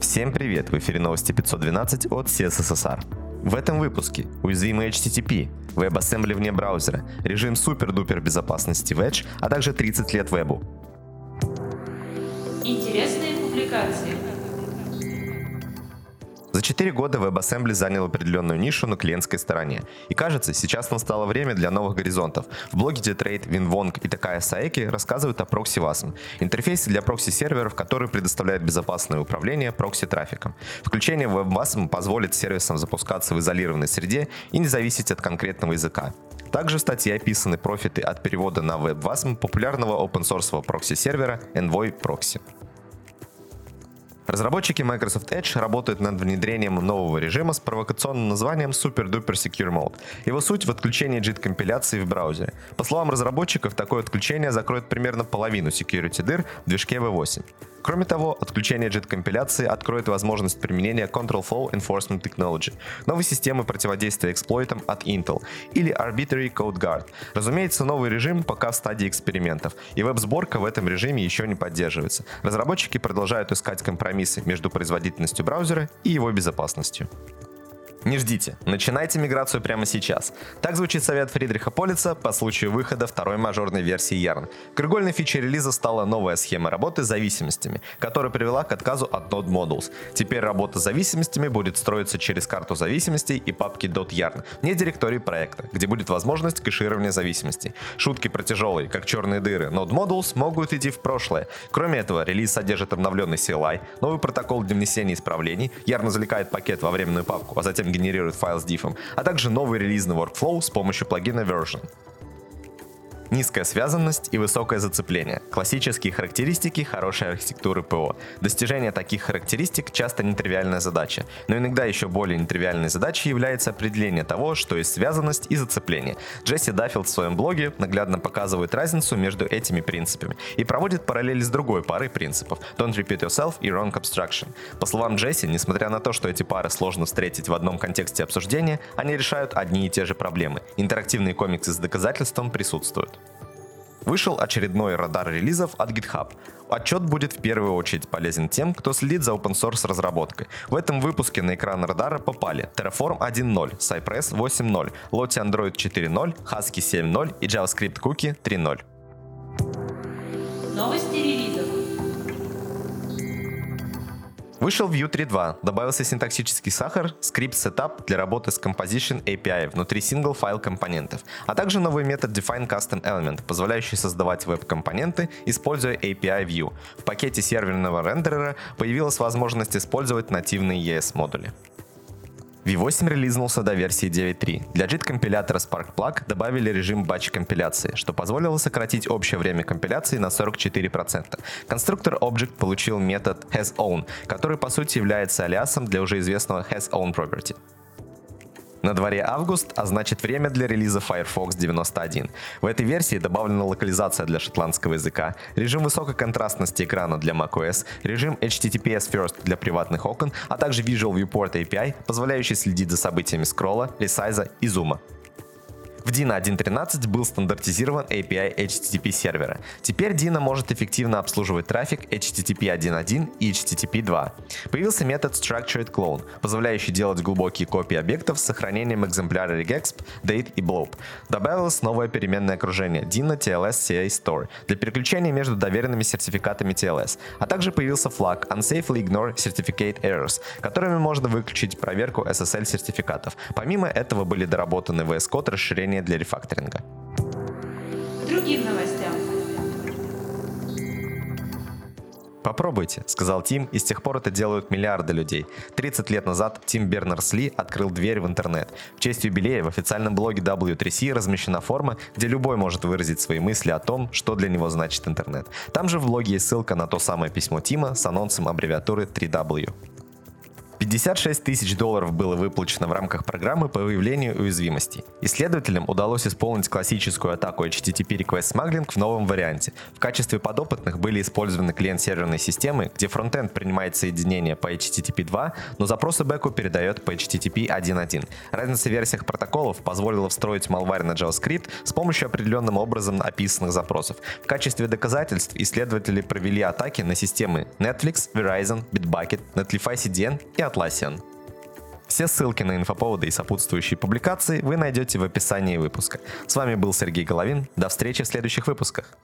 Всем привет! В эфире новости 512 от CSSR. В этом выпуске уязвимый HTTP, WebAssembly вне браузера, режим супер-дупер безопасности в Edge, а также 30 лет вебу. Интересные публикации. За 4 года WebAssembly занял определенную нишу на клиентской стороне. И кажется, сейчас настало время для новых горизонтов. В блоге Detrade, Winwong и такая Саеки рассказывают о ProxyWasm, интерфейсе для прокси-серверов, который предоставляет безопасное управление прокси-трафиком. Включение WebWasm позволит сервисам запускаться в изолированной среде и не зависеть от конкретного языка. Также в статье описаны профиты от перевода на WebWasm популярного open-source прокси-сервера Envoy Proxy. Разработчики Microsoft Edge работают над внедрением нового режима с провокационным названием Super Duper Secure Mode. Его суть в отключении JIT-компиляции в браузере. По словам разработчиков, такое отключение закроет примерно половину security дыр в движке V8. Кроме того, отключение JIT-компиляции откроет возможность применения Control Flow Enforcement Technology, новой системы противодействия эксплойтам от Intel, или Arbitrary Code Guard. Разумеется, новый режим пока в стадии экспериментов, и веб-сборка в этом режиме еще не поддерживается. Разработчики продолжают искать компромиссы между производительностью браузера и его безопасностью. Не ждите, начинайте миграцию прямо сейчас. Так звучит совет Фридриха Полица по случаю выхода второй мажорной версии Yarn. Краеугольной фичей релиза стала новая схема работы с зависимостями, которая привела к отказу от Node Modules. Теперь работа с зависимостями будет строиться через карту зависимостей и папки .yarn, не директории проекта, где будет возможность кэширования зависимостей. Шутки про тяжелые, как черные дыры, Node Modules могут идти в прошлое. Кроме этого, релиз содержит обновленный CLI, новый протокол для внесения исправлений, Yarn извлекает пакет во временную папку, а затем генерирует файл с дифом, а также новый релизный workflow с помощью плагина Version. Низкая связанность и высокое зацепление – классические характеристики хорошей архитектуры ПО. Достижение таких характеристик часто нетривиальная задача, но иногда еще более нетривиальной задачей является определение того, что есть связанность и зацепление. Джесси Даффилд в своем блоге наглядно показывает разницу между этими принципами и проводит параллели с другой парой принципов – Don't Repeat Yourself и Wrong Abstraction. По словам Джесси, несмотря на то, что эти пары сложно встретить в одном контексте обсуждения, они решают одни и те же проблемы. Интерактивные комиксы с доказательством присутствуют. Вышел очередной радар релизов от GitHub. Отчет будет в первую очередь полезен тем, кто следит за open source разработкой. В этом выпуске на экран радара попали Terraform 1.0, Cypress 8.0, Lottie Android 4.0, Husky 7.0 и JavaScript Cookie 3.0. Новости Вышел Vue 3.2, добавился синтаксический сахар, скрипт Setup для работы с Composition API внутри single файл компонентов, а также новый метод Define Custom Element, позволяющий создавать веб-компоненты, используя API Vue. В пакете серверного рендерера появилась возможность использовать нативные ES-модули. V8 релизнулся до версии 9.3. Для JIT-компилятора SparkPlug добавили режим батч-компиляции, что позволило сократить общее время компиляции на 44%. Конструктор Object получил метод hasOwn, который по сути является алиасом для уже известного hasOwnProperty. На дворе август, а значит время для релиза Firefox 91. В этой версии добавлена локализация для шотландского языка, режим высокой контрастности экрана для macOS, режим HTTPS First для приватных окон, а также Visual Viewport API, позволяющий следить за событиями скролла, ресайза и зума. В Dino 1.13 был стандартизирован API HTTP сервера. Теперь Dino может эффективно обслуживать трафик HTTP 1.1 и HTTP 2. Появился метод Structured Clone, позволяющий делать глубокие копии объектов с сохранением экземпляра regexp, date и blob. Добавилось новое переменное окружение Dino TLS CA Store для переключения между доверенными сертификатами TLS, а также появился флаг Unsafely Ignore Certificate Errors, которыми можно выключить проверку SSL сертификатов. Помимо этого были доработаны VS Code расширения для рефакторинга. Другим новостям. Попробуйте, сказал Тим, и с тех пор это делают миллиарды людей. 30 лет назад Тим Бернерс-Ли открыл дверь в интернет. В честь юбилея в официальном блоге W3C размещена форма, где любой может выразить свои мысли о том, что для него значит интернет. Там же в блоге есть ссылка на то самое письмо Тима с анонсом аббревиатуры 3W. 56 тысяч долларов было выплачено в рамках программы по выявлению уязвимостей. Исследователям удалось исполнить классическую атаку HTTP Request Smuggling в новом варианте. В качестве подопытных были использованы клиент-серверные системы, где фронтенд принимает соединение по HTTP 2, но запросы бэку передает по HTTP 1.1. Разница в версиях протоколов позволила встроить malware на JavaScript с помощью определенным образом описанных запросов. В качестве доказательств исследователи провели атаки на системы Netflix, Verizon, Bitbucket, Netlify CDN и Atlassian. Все ссылки на инфоповоды и сопутствующие публикации вы найдете в описании выпуска. С вами был Сергей Головин. До встречи в следующих выпусках.